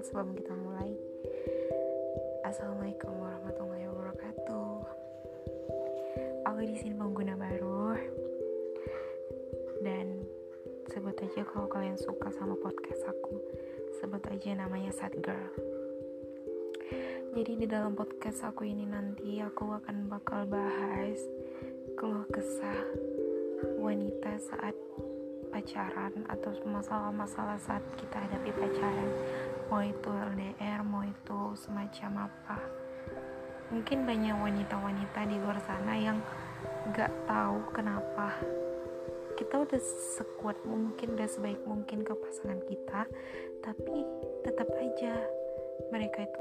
sebelum kita mulai. Assalamualaikum warahmatullahi wabarakatuh. Aku di sini pengguna baru dan sebut aja kalau kalian suka sama podcast aku, sebut aja namanya Sad Girl. Jadi di dalam podcast aku ini nanti aku akan bakal bahas keluh kesah wanita saat pacaran atau masalah-masalah saat kita hadapi pacaran. Mau itu LDR mau itu semacam apa. Mungkin banyak wanita-wanita di luar sana yang gak tahu kenapa kita udah sekuat mungkin udah sebaik mungkin ke pasangan kita tapi tetap aja mereka itu